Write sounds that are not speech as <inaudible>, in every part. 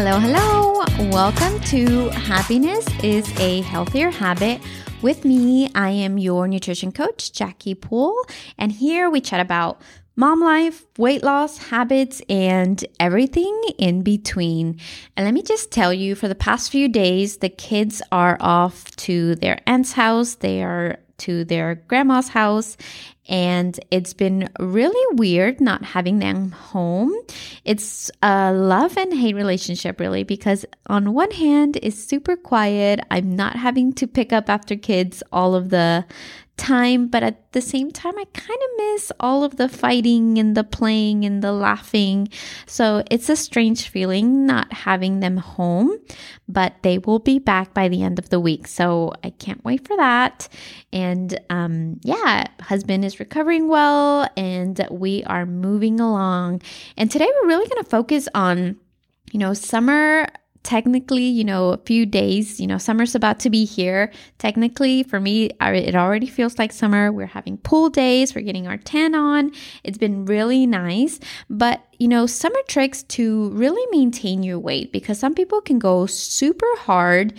Hello, hello. Welcome to Happiness is a Healthier Habit. With me, I am your nutrition coach, Jackie Pools, and here we chat about mom life, weight loss, habits, and everything in between. And let me just tell you, for the past few days, the kids are off to their aunt's house. They are to their grandma's house and it's been really weird not having them home. It's a love and hate relationship, really, because on one hand, it's super quiet. I'm not having to pick up after kids all of the time, but at the same time, I kind of miss all of the fighting and the playing and the laughing. So it's a strange feeling not having them home, but they will be back by the end of the week. So I can't wait for that. And um, yeah, husband is recovering well and we are moving along. And today we're really going to focus on, you know, summer technically, you know, a few days, you know, summer's about to be here. Technically, for me, it already feels like summer. We're having pool days, we're getting our tan on. It's been really nice. But, you know, summer tricks to really maintain your weight because some people can go super hard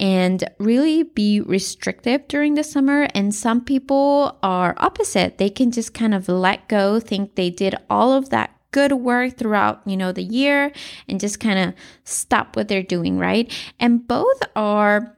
and really be restrictive during the summer. And some people are opposite. They can just kind of let go, think they did all of that good work throughout, you know, the year and just kind of stop what they're doing, right? And both are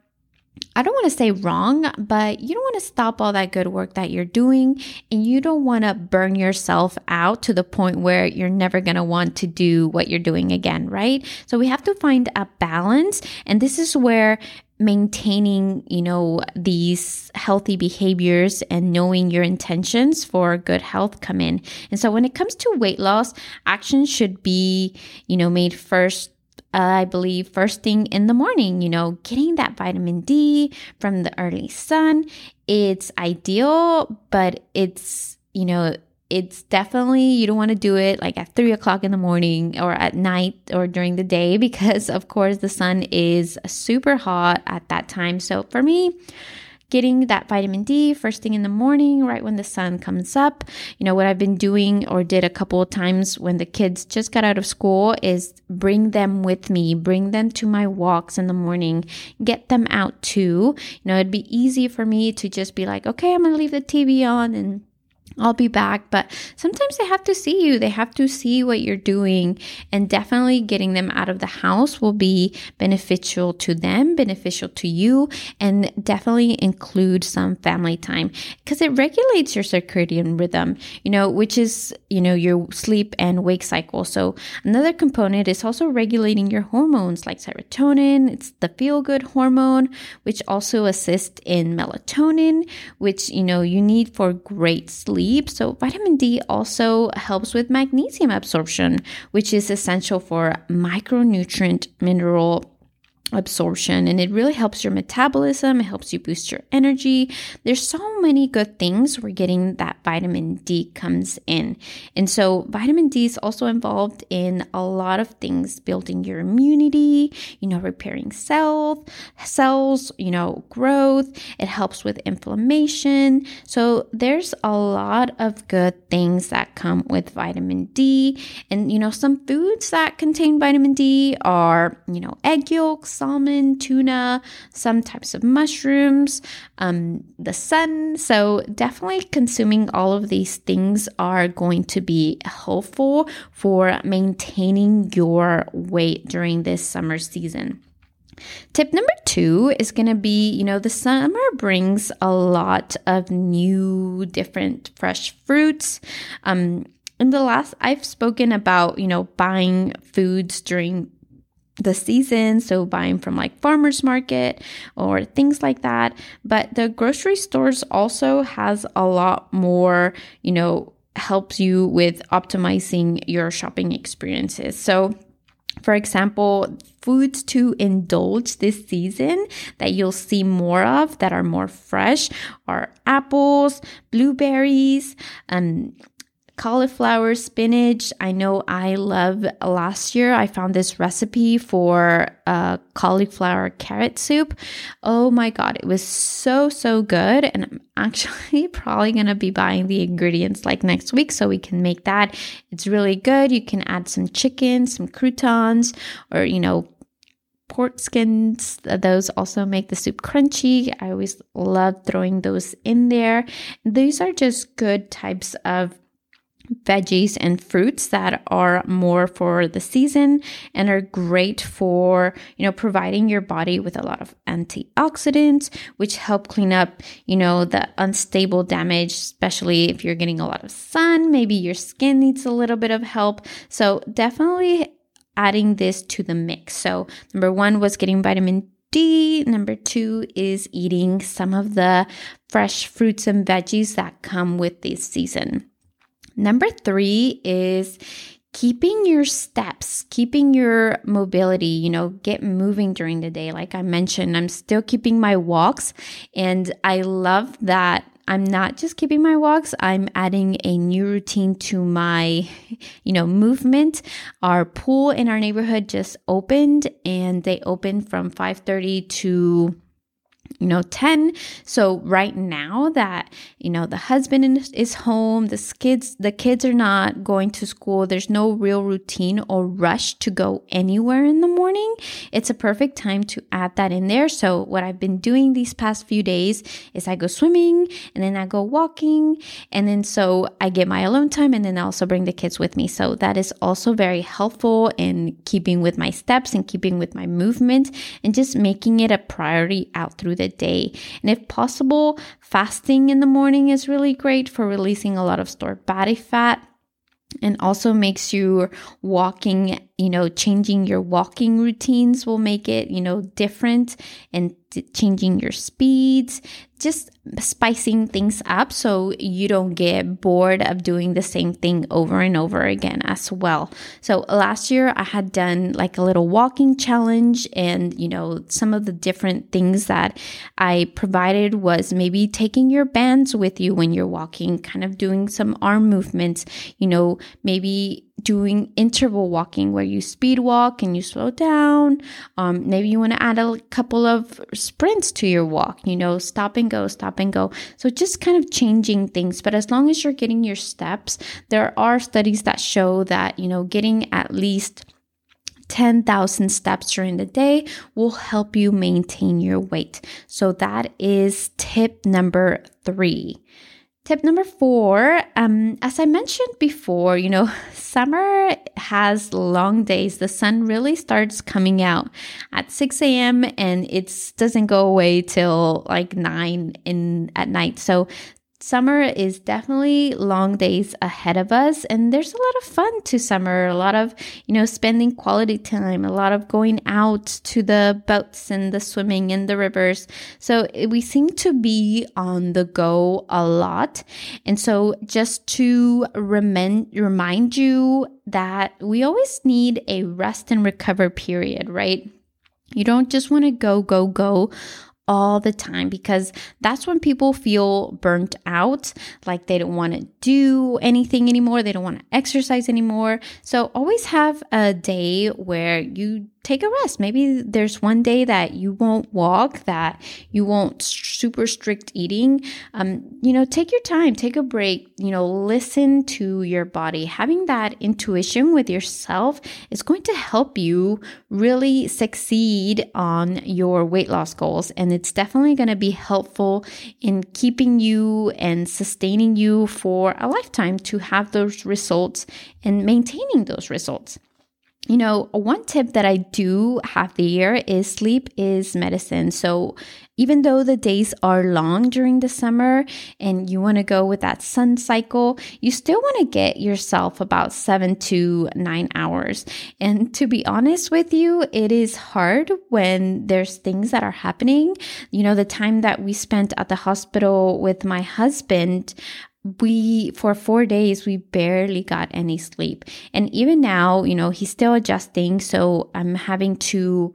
I don't want to say wrong, but you don't want to stop all that good work that you're doing and you don't want to burn yourself out to the point where you're never going to want to do what you're doing again, right? So we have to find a balance. And this is where maintaining, you know, these healthy behaviors and knowing your intentions for good health come in. And so when it comes to weight loss, action should be, you know, made first uh, I believe first thing in the morning, you know, getting that vitamin D from the early sun. It's ideal, but it's, you know, it's definitely you don't want to do it like at three o'clock in the morning or at night or during the day <laughs> because of course the sun is super hot at that time. So for me getting that vitamin D first thing in the morning right when the sun comes up you know what I've been doing or did a couple of times when the kids just got out of school is bring them with me bring them to my walks in the morning get them out too. You know it'd be easy for me to just be like okay I'm to leave the TV on and I'll be back. But sometimes they have to see you, they have to see what you're doing. And definitely getting them out of the house will be beneficial to them, beneficial to you, and definitely include some family time because it regulates your circadian rhythm, you know, which is, you know, your sleep and wake cycle. So another component is also regulating your hormones like serotonin, it's the feel good hormone, which also assists in melatonin, which, you know, you need for great sleep sleep. So, vitamin D also helps with magnesium absorption, which is essential for micronutrient mineral absorption and it really helps your metabolism it helps you boost your energy. There's so many good things where getting that vitamin d comes in. And so vitamin d is also involved in a lot of things building your immunity you know repairing cells cells you know growth. It helps with inflammation. So there's a lot of good things that come with vitamin d. And you know some foods that contain vitamin d are you know egg yolks salmon, tuna, some types of mushrooms, um, the sun. So, definitely consuming all of these things are going to be helpful for maintaining your weight during this summer season. Tip number two is going to be you know, the summer brings a lot of new, different, fresh fruits. Um, in the last, I've spoken about, you know, buying foods during the season so buying from like farmers market or things like that. But the grocery stores also has a lot more you know helps you with optimizing your shopping experiences. So for example, foods to indulge this season that you'll see more of that are more fresh are apples, blueberries, um, cauliflower, spinach. I know I love uh, last year I found this recipe for a cauliflower carrot soup. Oh my god, it was so so good and I'm <laughs> actually probably going to be buying the ingredients like next week so we can make that. It's really good. You can add some chicken, some croutons or you know pork skins. Those also make the soup crunchy. I always love throwing those in there. These are just good types of veggies and fruits that are more for the season and are great for you know providing your body with a lot of antioxidants which help clean up you know the unstable damage especially if you're getting a lot of sun maybe your skin needs a little bit of help so definitely adding this to the mix. So, number one was getting vitamin D. Number two is eating some of the fresh fruits and veggies that come with this season. Number three is keeping your steps, keeping your mobility, you know, get moving during the day. Like I mentioned, I'm still keeping my walks, and I love that I'm not just keeping my walks, I'm adding a new routine to my, you know, movement. Our pool in our neighborhood just opened and they opened from 5:30 to you know 10 so right now that you know the husband is home the kids the kids are not going to school there's no real routine or rush to go anywhere in the morning it's a perfect time to add that in there. So what i've been doing these past few days is i go swimming and then i go walking and then so i get my alone time and then i also bring the kids with me. So that is also very helpful in keeping with my steps and keeping with my movement and just making it a priority out through the day. And if possible, fasting in the morning is really great for releasing a lot of stored body fat and also makes you walking you know changing your walking routines will make it you know different and changing your speeds just spicing things up so you don't get bored of doing the same thing over and over again as well. So last year I had done like a little walking challenge and you know some of the different things that I provided was maybe taking your bands with you when you're walking, kind of doing some arm movements, you know, maybe doing interval walking where you speed walk and you slow down. Um, maybe you want to add a couple of sprints to your walk, you know, stop and go, stop and go. So just kind of changing things. But as long as you're getting your steps, there are studies that show that, you know, getting at least 10,000 steps during the day will help you maintain your weight. So that is tip number three. Tip number four, um, as I mentioned before, you know, <laughs> summer has long days. The sun really starts coming out at 6 a.m. and it doesn't go away till like 9 in at night. So Summer is definitely long days ahead of us, and there's a lot of fun to summer. A lot of, you know, spending quality time, a lot of going out to the boats and the swimming in the rivers. So eh, we seem to be on the go a lot. And so just to remind, remind you that we always need a rest and recover period, right? You don't just want to go, go, go all the time because that's when people feel burnt out, like they don't want to do anything anymore, they don't want to exercise anymore. So always have a day where you take a rest. Maybe there's one day that you won't walk, that you won't super strict eating. Um, you know, take your time, take a break, you know, listen to your body. Having that intuition with yourself is going to help you really succeed on your weight loss goals. And it's definitely going to be helpful in keeping you and sustaining you for a lifetime to have those results and maintaining those results you know, one tip that I do have there is sleep is medicine. So even though the days are long during the summer and you want to go with that sun cycle, you still want to get yourself about seven to nine hours. And to be honest with you, it is hard when there's things that are happening. You know, the time that we spent at the hospital with my husband, we for four days we barely got any sleep and even now you know he's still adjusting so i'm having to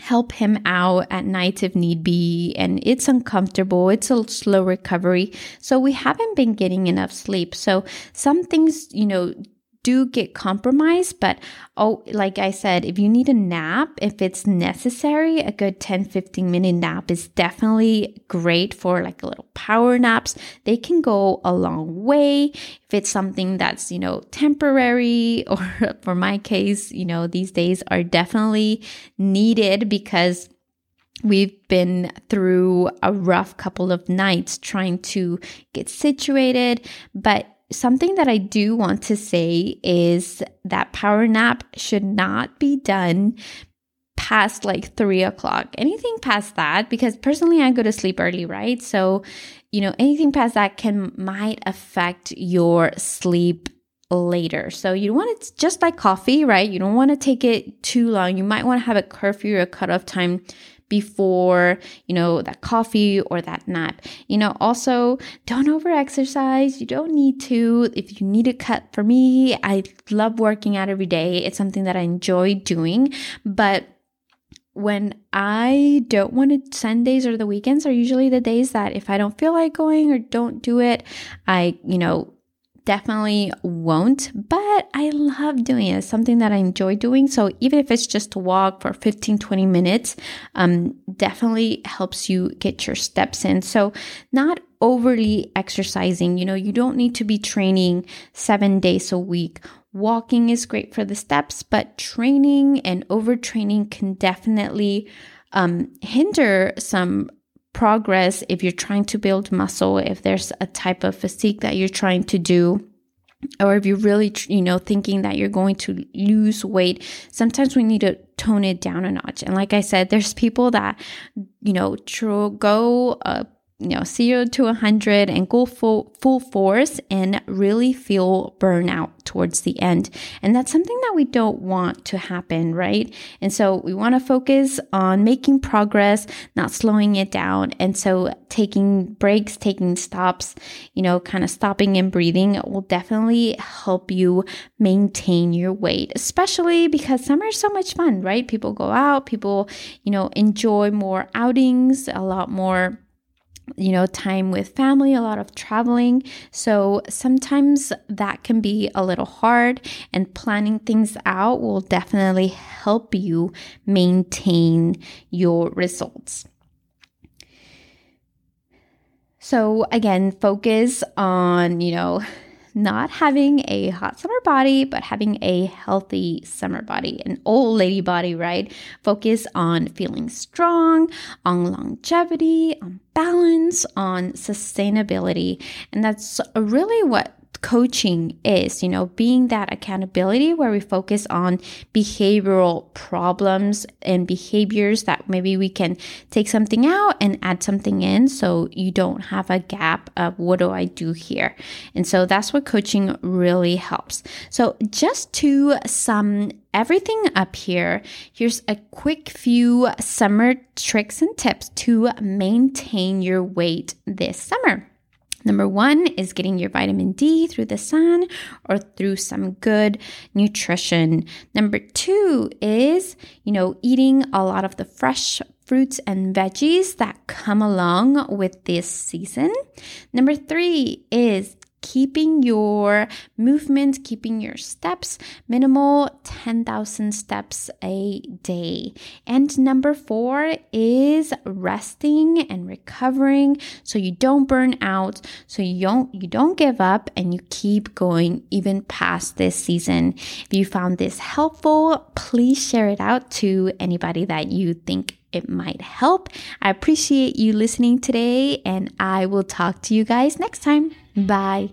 help him out at night if need be and it's uncomfortable. It's a slow recovery. So we haven't been getting enough sleep. So some things you know do get compromised but oh like i said if you need a nap if it's necessary a good 10 15 minute nap is definitely great for like a little power naps. They can go a long way. If it's something that's you know temporary <laughs> or for my case you know these days are definitely needed because We've been through a rough couple of nights trying to get situated, but something that I do want to say is that power nap should not be done past like three o'clock. Anything past that, because personally I go to sleep early, right? So, you know, anything past that can might affect your sleep later. So you want it just like coffee, right? You don't want to take it too long. You might want to have a curfew or a cutoff time before, you know, that coffee or that nap. You know, also don't over exercise. You don't need to. If you need a cut for me, I love working out every day. It's something that I enjoy doing, but when I don't want to, Sundays or the weekends are usually the days that if I don't feel like going or don't do it, I, you know, definitely won't, but I love doing it. It's something that I enjoy doing. So even if it's just to walk for 15, 20 minutes, um, definitely helps you get your steps in. So not overly exercising, you know, you don't need to be training seven days a week. Walking is great for the steps, but training and overtraining can definitely um, hinder some progress if you're trying to build muscle, if there's a type of physique that you're trying to do or if you're really you know thinking that you're going to lose weight sometimes we need to tone it down a notch. And like i said there's people that you know go uh, you know, zero to 100 and go full, full force and really feel burnout towards the end. And that's something that we don't want to happen, right? And so we want to focus on making progress, not slowing it down. And so taking breaks, taking stops, you know, kind of stopping and breathing will definitely help you maintain your weight, especially because summer is so much fun, right? People go out, people, you know, enjoy more outings, a lot more you know, time with family, a lot of traveling. So sometimes that can be a little hard, and planning things out will definitely help you maintain your results. So, again, focus on, you know, not having a hot summer body, but having a healthy summer body, an old lady body, right? Focus on feeling strong, on longevity, on balance, on sustainability. And that's really what coaching is, you know, being that accountability where we focus on behavioral problems and behaviors that maybe we can take something out and add something in so you don't have a gap of what do I do here. And so that's what coaching really helps. So just to sum everything up here, here's a quick few summer tricks and tips to maintain your weight this summer. Number one is getting your vitamin D through the sun or through some good nutrition. Number two is, you know, eating a lot of the fresh fruits and veggies that come along with this season. Number three is keeping your movement, keeping your steps minimal 10,000 steps a day. And number four is resting and recovering so you don't burn out, so you don't you don't give up and you keep going even past this season. If you found this helpful, please share it out to anybody that you think it might help. I appreciate you listening today, and I will talk to you guys next time. Bye.